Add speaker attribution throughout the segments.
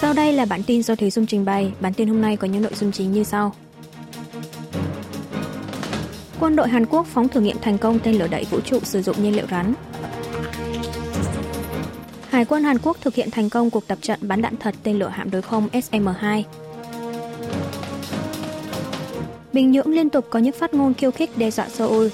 Speaker 1: Sau đây là bản tin do Thế Dung trình bày. Bản tin hôm nay có những nội dung chính như sau. Quân đội Hàn Quốc phóng thử nghiệm thành công tên lửa đẩy vũ trụ sử dụng nhiên liệu rắn. Hải quân Hàn Quốc thực hiện thành công cuộc tập trận bắn đạn thật tên lửa hạm đối không SM-2. Bình Nhưỡng liên tục có những phát ngôn khiêu khích đe dọa Seoul.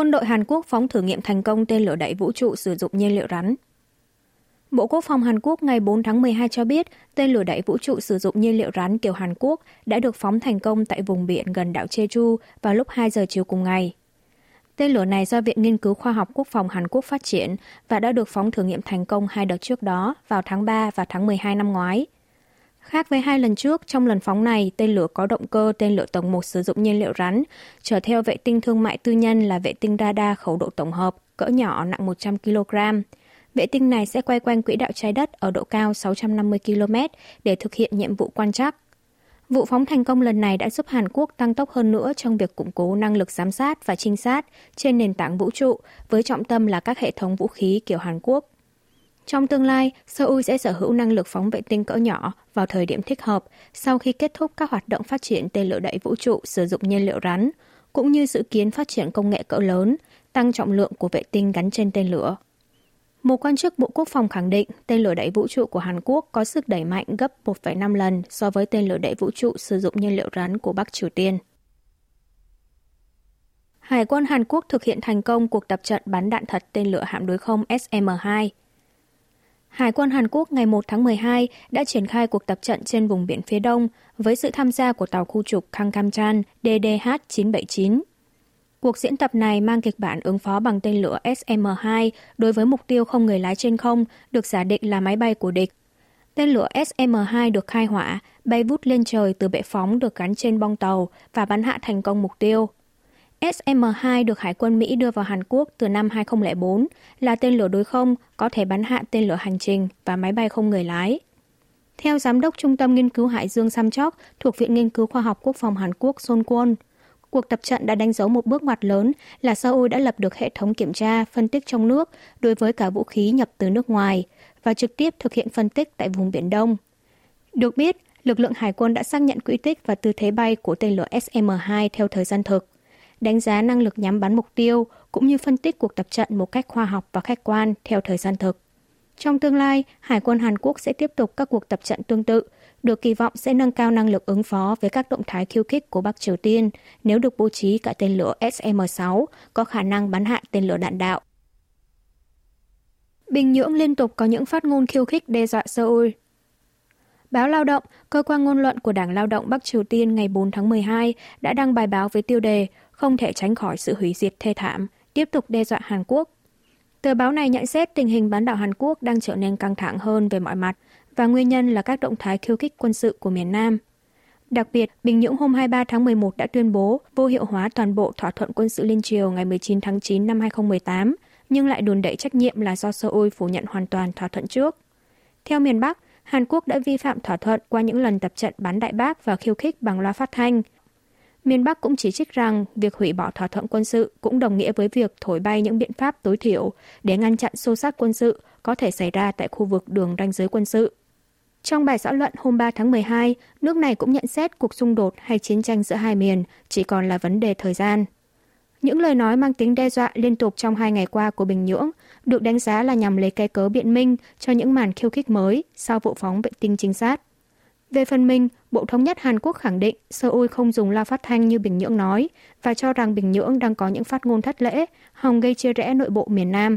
Speaker 1: Quân đội Hàn Quốc phóng thử nghiệm thành công tên lửa đẩy vũ trụ sử dụng nhiên liệu rắn. Bộ Quốc phòng Hàn Quốc ngày 4 tháng 12 cho biết, tên lửa đẩy vũ trụ sử dụng nhiên liệu rắn kiểu Hàn Quốc đã được phóng thành công tại vùng biển gần đảo Jeju vào lúc 2 giờ chiều cùng ngày. Tên lửa này do Viện Nghiên cứu Khoa học Quốc phòng Hàn Quốc phát triển và đã được phóng thử nghiệm thành công hai đợt trước đó vào tháng 3 và tháng 12 năm ngoái. Khác với hai lần trước, trong lần phóng này, tên lửa có động cơ tên lửa tầng 1 sử dụng nhiên liệu rắn, chở theo vệ tinh thương mại tư nhân là vệ tinh radar khẩu độ tổng hợp, cỡ nhỏ nặng 100 kg. Vệ tinh này sẽ quay quanh quỹ đạo trái đất ở độ cao 650 km để thực hiện nhiệm vụ quan trắc. Vụ phóng thành công lần này đã giúp Hàn Quốc tăng tốc hơn nữa trong việc củng cố năng lực giám sát và trinh sát trên nền tảng vũ trụ, với trọng tâm là các hệ thống vũ khí kiểu Hàn Quốc. Trong tương lai, Seoul sẽ sở hữu năng lực phóng vệ tinh cỡ nhỏ vào thời điểm thích hợp sau khi kết thúc các hoạt động phát triển tên lửa đẩy vũ trụ sử dụng nhiên liệu rắn, cũng như dự kiến phát triển công nghệ cỡ lớn, tăng trọng lượng của vệ tinh gắn trên tên lửa. Một quan chức Bộ Quốc phòng khẳng định tên lửa đẩy vũ trụ của Hàn Quốc có sức đẩy mạnh gấp 1,5 lần so với tên lửa đẩy vũ trụ sử dụng nhiên liệu rắn của Bắc Triều Tiên. Hải quân Hàn Quốc thực hiện thành công cuộc tập trận bắn đạn thật tên lửa hạm đối không SM-2. Hải quân Hàn Quốc ngày 1 tháng 12 đã triển khai cuộc tập trận trên vùng biển phía đông với sự tham gia của tàu khu trục Kang Kamchan DDH-979. Cuộc diễn tập này mang kịch bản ứng phó bằng tên lửa SM-2 đối với mục tiêu không người lái trên không được giả định là máy bay của địch. Tên lửa SM-2 được khai hỏa, bay vút lên trời từ bệ phóng được gắn trên bong tàu và bắn hạ thành công mục tiêu. SM-2 được Hải quân Mỹ đưa vào Hàn Quốc từ năm 2004, là tên lửa đối không có thể bắn hạ tên lửa hành trình và máy bay không người lái. Theo Giám đốc Trung tâm Nghiên cứu Hải dương Samchok thuộc Viện Nghiên cứu Khoa học Quốc phòng Hàn Quốc Son Kwon, cuộc tập trận đã đánh dấu một bước ngoặt lớn là Seoul đã lập được hệ thống kiểm tra, phân tích trong nước đối với cả vũ khí nhập từ nước ngoài và trực tiếp thực hiện phân tích tại vùng Biển Đông. Được biết, lực lượng hải quân đã xác nhận quỹ tích và tư thế bay của tên lửa SM-2 theo thời gian thực đánh giá năng lực nhắm bắn mục tiêu cũng như phân tích cuộc tập trận một cách khoa học và khách quan theo thời gian thực. Trong tương lai, Hải quân Hàn Quốc sẽ tiếp tục các cuộc tập trận tương tự, được kỳ vọng sẽ nâng cao năng lực ứng phó với các động thái khiêu khích của Bắc Triều Tiên nếu được bố trí cả tên lửa SM-6 có khả năng bắn hạ tên lửa đạn đạo. Bình Nhưỡng liên tục có những phát ngôn khiêu khích đe dọa Seoul. Báo Lao động, cơ quan ngôn luận của Đảng Lao động Bắc Triều Tiên ngày 4 tháng 12 đã đăng bài báo với tiêu đề không thể tránh khỏi sự hủy diệt thê thảm, tiếp tục đe dọa Hàn Quốc. Tờ báo này nhận xét tình hình bán đảo Hàn Quốc đang trở nên căng thẳng hơn về mọi mặt và nguyên nhân là các động thái khiêu khích quân sự của miền Nam. Đặc biệt, Bình Nhưỡng hôm 23 tháng 11 đã tuyên bố vô hiệu hóa toàn bộ thỏa thuận quân sự liên triều ngày 19 tháng 9 năm 2018, nhưng lại đùn đẩy trách nhiệm là do Seoul phủ nhận hoàn toàn thỏa thuận trước. Theo miền Bắc, Hàn Quốc đã vi phạm thỏa thuận qua những lần tập trận bắn đại bác và khiêu khích bằng loa phát thanh, Miền Bắc cũng chỉ trích rằng việc hủy bỏ thỏa thuận quân sự cũng đồng nghĩa với việc thổi bay những biện pháp tối thiểu để ngăn chặn xô xát quân sự có thể xảy ra tại khu vực đường ranh giới quân sự. Trong bài xã luận hôm 3 tháng 12, nước này cũng nhận xét cuộc xung đột hay chiến tranh giữa hai miền chỉ còn là vấn đề thời gian. Những lời nói mang tính đe dọa liên tục trong hai ngày qua của Bình Nhưỡng được đánh giá là nhằm lấy cái cớ biện minh cho những màn khiêu khích mới sau vụ phóng vệ tinh trinh sát. Về phần mình, Bộ Thống nhất Hàn Quốc khẳng định Seoul không dùng loa phát thanh như Bình Nhưỡng nói và cho rằng Bình Nhưỡng đang có những phát ngôn thất lễ, hòng gây chia rẽ nội bộ miền Nam.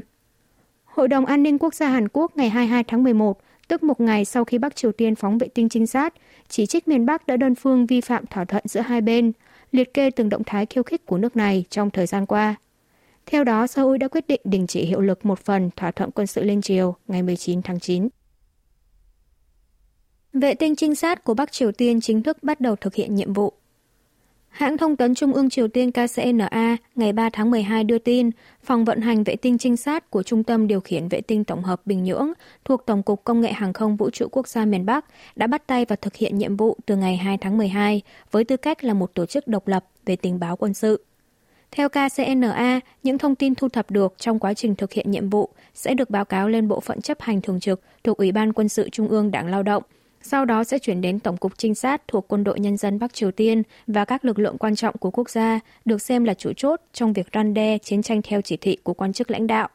Speaker 1: Hội đồng An ninh Quốc gia Hàn Quốc ngày 22 tháng 11, tức một ngày sau khi Bắc Triều Tiên phóng vệ tinh trinh sát, chỉ trích miền Bắc đã đơn phương vi phạm thỏa thuận giữa hai bên, liệt kê từng động thái khiêu khích của nước này trong thời gian qua. Theo đó, Seoul đã quyết định đình chỉ hiệu lực một phần thỏa thuận quân sự liên triều ngày 19 tháng 9. Vệ tinh trinh sát của Bắc Triều Tiên chính thức bắt đầu thực hiện nhiệm vụ. Hãng thông tấn Trung ương Triều Tiên KCNA ngày 3 tháng 12 đưa tin, phòng vận hành vệ tinh trinh sát của Trung tâm Điều khiển Vệ tinh Tổng hợp Bình Nhưỡng thuộc Tổng cục Công nghệ Hàng không Vũ trụ Quốc gia miền Bắc đã bắt tay và thực hiện nhiệm vụ từ ngày 2 tháng 12 với tư cách là một tổ chức độc lập về tình báo quân sự. Theo KCNA, những thông tin thu thập được trong quá trình thực hiện nhiệm vụ sẽ được báo cáo lên Bộ phận chấp hành thường trực thuộc Ủy ban Quân sự Trung ương Đảng Lao động, sau đó sẽ chuyển đến Tổng cục Trinh sát thuộc Quân đội Nhân dân Bắc Triều Tiên và các lực lượng quan trọng của quốc gia được xem là chủ chốt trong việc răn đe chiến tranh theo chỉ thị của quan chức lãnh đạo.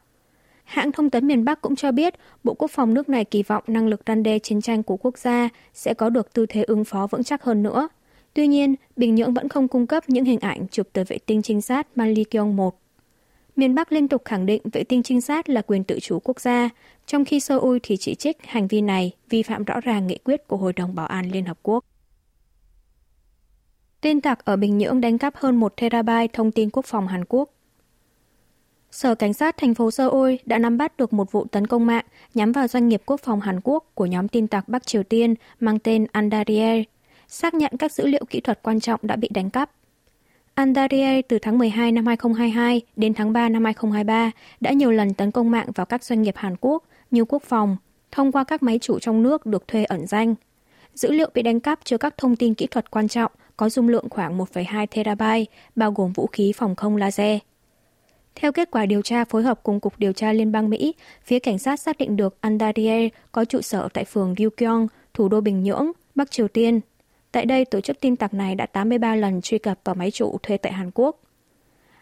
Speaker 1: Hãng thông tấn miền Bắc cũng cho biết Bộ Quốc phòng nước này kỳ vọng năng lực răn đe chiến tranh của quốc gia sẽ có được tư thế ứng phó vững chắc hơn nữa. Tuy nhiên, Bình Nhưỡng vẫn không cung cấp những hình ảnh chụp từ vệ tinh trinh sát Manlikyong 1. Miền Bắc liên tục khẳng định vệ tinh trinh sát là quyền tự chủ quốc gia, trong khi Seoul thì chỉ trích hành vi này vi phạm rõ ràng nghị quyết của Hội đồng Bảo an Liên Hợp Quốc. Tin tặc ở Bình Nhưỡng đánh cắp hơn 1 terabyte thông tin quốc phòng Hàn Quốc. Sở Cảnh sát thành phố Seoul đã nắm bắt được một vụ tấn công mạng nhắm vào doanh nghiệp quốc phòng Hàn Quốc của nhóm tin tặc Bắc Triều Tiên mang tên Andariel, xác nhận các dữ liệu kỹ thuật quan trọng đã bị đánh cắp. Andariel từ tháng 12 năm 2022 đến tháng 3 năm 2023 đã nhiều lần tấn công mạng vào các doanh nghiệp Hàn Quốc như quốc phòng, thông qua các máy chủ trong nước được thuê ẩn danh. Dữ liệu bị đánh cắp chứa các thông tin kỹ thuật quan trọng có dung lượng khoảng 1,2 terabyte, bao gồm vũ khí phòng không laser. Theo kết quả điều tra phối hợp cùng Cục Điều tra Liên bang Mỹ, phía cảnh sát xác định được Andariel có trụ sở tại phường Ryukyong, thủ đô Bình Nhưỡng, Bắc Triều Tiên. Tại đây, tổ chức tin tặc này đã 83 lần truy cập vào máy chủ thuê tại Hàn Quốc.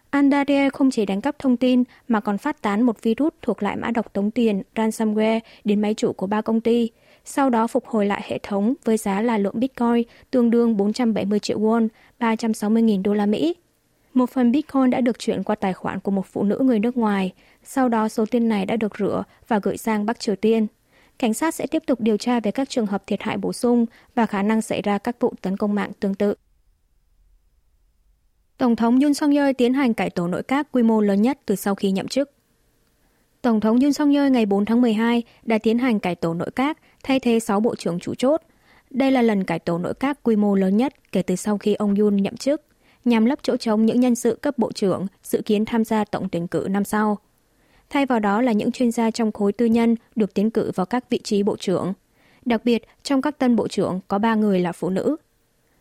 Speaker 1: Andaria không chỉ đánh cắp thông tin mà còn phát tán một virus thuộc lại mã độc tống tiền ransomware đến máy chủ của ba công ty, sau đó phục hồi lại hệ thống với giá là lượng Bitcoin tương đương 470 triệu won, 360.000 đô la Mỹ. Một phần Bitcoin đã được chuyển qua tài khoản của một phụ nữ người nước ngoài, sau đó số tiền này đã được rửa và gửi sang Bắc Triều Tiên. Cảnh sát sẽ tiếp tục điều tra về các trường hợp thiệt hại bổ sung và khả năng xảy ra các vụ tấn công mạng tương tự. Tổng thống Yoon song yeol tiến hành cải tổ nội các quy mô lớn nhất từ sau khi nhậm chức. Tổng thống Yoon song yeol ngày 4 tháng 12 đã tiến hành cải tổ nội các thay thế 6 bộ trưởng chủ chốt. Đây là lần cải tổ nội các quy mô lớn nhất kể từ sau khi ông Yoon nhậm chức, nhằm lấp chỗ trống những nhân sự cấp bộ trưởng dự kiến tham gia tổng tuyển cử năm sau. Thay vào đó là những chuyên gia trong khối tư nhân được tiến cử vào các vị trí bộ trưởng. Đặc biệt, trong các tân bộ trưởng có 3 người là phụ nữ.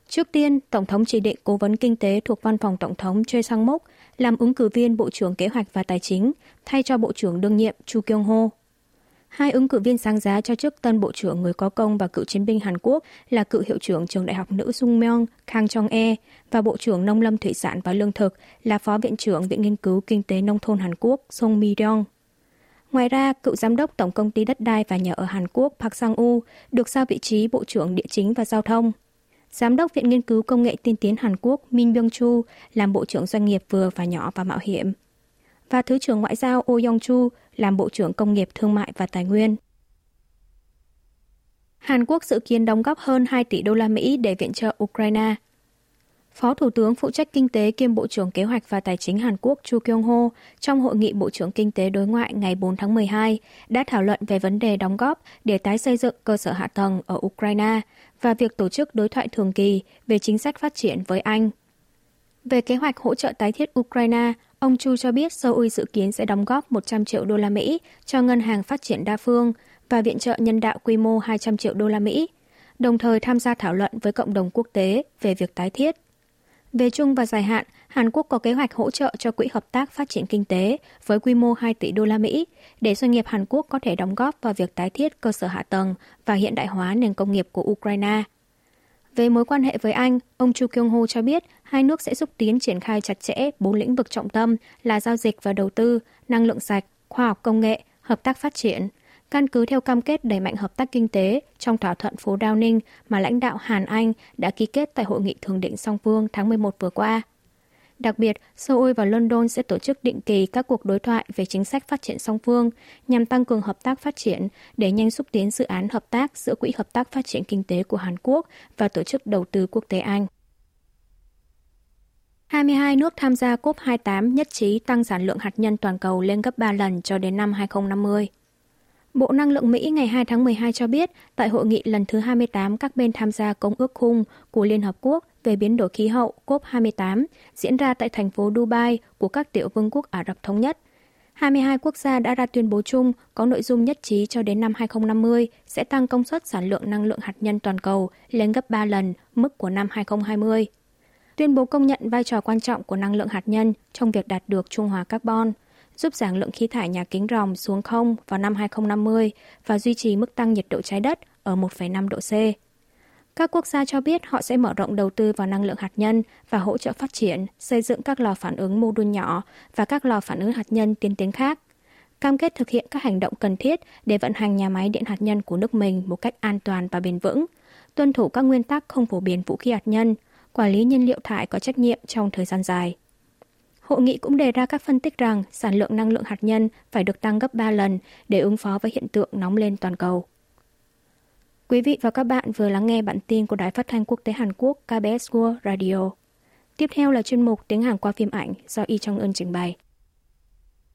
Speaker 1: Trước tiên, Tổng thống chỉ định cố vấn kinh tế thuộc văn phòng Tổng thống Choi Sang-mok làm ứng cử viên Bộ trưởng Kế hoạch và Tài chính, thay cho Bộ trưởng đương nhiệm Chu Kyung-ho. Hai ứng cử viên sáng giá cho chức tân Bộ trưởng Người có công và cựu chiến binh Hàn Quốc là cựu hiệu trưởng trường đại học nữ Sung Myung Kang Chong-e và Bộ trưởng Nông lâm Thủy sản và Lương thực là Phó Viện trưởng Viện Nghiên cứu Kinh tế Nông thôn Hàn Quốc Song Mi-ryong. Ngoài ra, cựu giám đốc Tổng công ty đất đai và nhà ở Hàn Quốc Park Sang-u được giao vị trí Bộ trưởng Địa chính và Giao thông. Giám đốc Viện Nghiên cứu Công nghệ tiên tiến Hàn Quốc Min Byung-chu làm Bộ trưởng Doanh nghiệp vừa và nhỏ và mạo hiểm. Và Thứ trưởng Ngoại giao Oh Yong-chu làm Bộ trưởng Công nghiệp Thương mại và Tài nguyên. Hàn Quốc dự kiến đóng góp hơn 2 tỷ đô la Mỹ để viện trợ Ukraine. Phó Thủ tướng phụ trách kinh tế kiêm Bộ trưởng Kế hoạch và Tài chính Hàn Quốc Chu Kyung-ho trong hội nghị Bộ trưởng Kinh tế đối ngoại ngày 4 tháng 12 đã thảo luận về vấn đề đóng góp để tái xây dựng cơ sở hạ tầng ở Ukraine và việc tổ chức đối thoại thường kỳ về chính sách phát triển với Anh. Về kế hoạch hỗ trợ tái thiết Ukraine, ông Chu cho biết Seoul dự kiến sẽ đóng góp 100 triệu đô la Mỹ cho Ngân hàng Phát triển Đa phương và viện trợ nhân đạo quy mô 200 triệu đô la Mỹ, đồng thời tham gia thảo luận với cộng đồng quốc tế về việc tái thiết. Về chung và dài hạn, Hàn Quốc có kế hoạch hỗ trợ cho Quỹ Hợp tác Phát triển Kinh tế với quy mô 2 tỷ đô la Mỹ để doanh nghiệp Hàn Quốc có thể đóng góp vào việc tái thiết cơ sở hạ tầng và hiện đại hóa nền công nghiệp của Ukraine. Về mối quan hệ với Anh, ông Chu Kyung Ho cho biết hai nước sẽ xúc tiến triển khai chặt chẽ bốn lĩnh vực trọng tâm là giao dịch và đầu tư, năng lượng sạch, khoa học công nghệ, hợp tác phát triển, căn cứ theo cam kết đẩy mạnh hợp tác kinh tế trong thỏa thuận phố Downing mà lãnh đạo Hàn Anh đã ký kết tại hội nghị thường định song phương tháng 11 vừa qua. Đặc biệt, Seoul và London sẽ tổ chức định kỳ các cuộc đối thoại về chính sách phát triển song phương nhằm tăng cường hợp tác phát triển để nhanh xúc tiến dự án hợp tác giữa Quỹ Hợp tác Phát triển Kinh tế của Hàn Quốc và Tổ chức Đầu tư Quốc tế Anh. 22 nước tham gia COP28 nhất trí tăng sản lượng hạt nhân toàn cầu lên gấp 3 lần cho đến năm 2050. Bộ Năng lượng Mỹ ngày 2 tháng 12 cho biết, tại hội nghị lần thứ 28 các bên tham gia Công ước Khung của Liên Hợp Quốc về biến đổi khí hậu COP28 diễn ra tại thành phố Dubai của các tiểu vương quốc Ả Rập Thống Nhất. 22 quốc gia đã ra tuyên bố chung có nội dung nhất trí cho đến năm 2050 sẽ tăng công suất sản lượng năng lượng hạt nhân toàn cầu lên gấp 3 lần mức của năm 2020. Tuyên bố công nhận vai trò quan trọng của năng lượng hạt nhân trong việc đạt được trung hòa carbon, giúp giảm lượng khí thải nhà kính ròng xuống không vào năm 2050 và duy trì mức tăng nhiệt độ trái đất ở 1,5 độ C. Các quốc gia cho biết họ sẽ mở rộng đầu tư vào năng lượng hạt nhân và hỗ trợ phát triển, xây dựng các lò phản ứng mô đun nhỏ và các lò phản ứng hạt nhân tiên tiến khác. Cam kết thực hiện các hành động cần thiết để vận hành nhà máy điện hạt nhân của nước mình một cách an toàn và bền vững, tuân thủ các nguyên tắc không phổ biến vũ khí hạt nhân, quản lý nhiên liệu thải có trách nhiệm trong thời gian dài. Hội nghị cũng đề ra các phân tích rằng sản lượng năng lượng hạt nhân phải được tăng gấp 3 lần để ứng phó với hiện tượng nóng lên toàn cầu. Quý vị và các bạn vừa lắng nghe bản tin của Đài Phát thanh Quốc tế Hàn Quốc KBS World Radio. Tiếp theo là chuyên mục tiếng Hàn qua phim ảnh do Y Trong Ưn trình bày.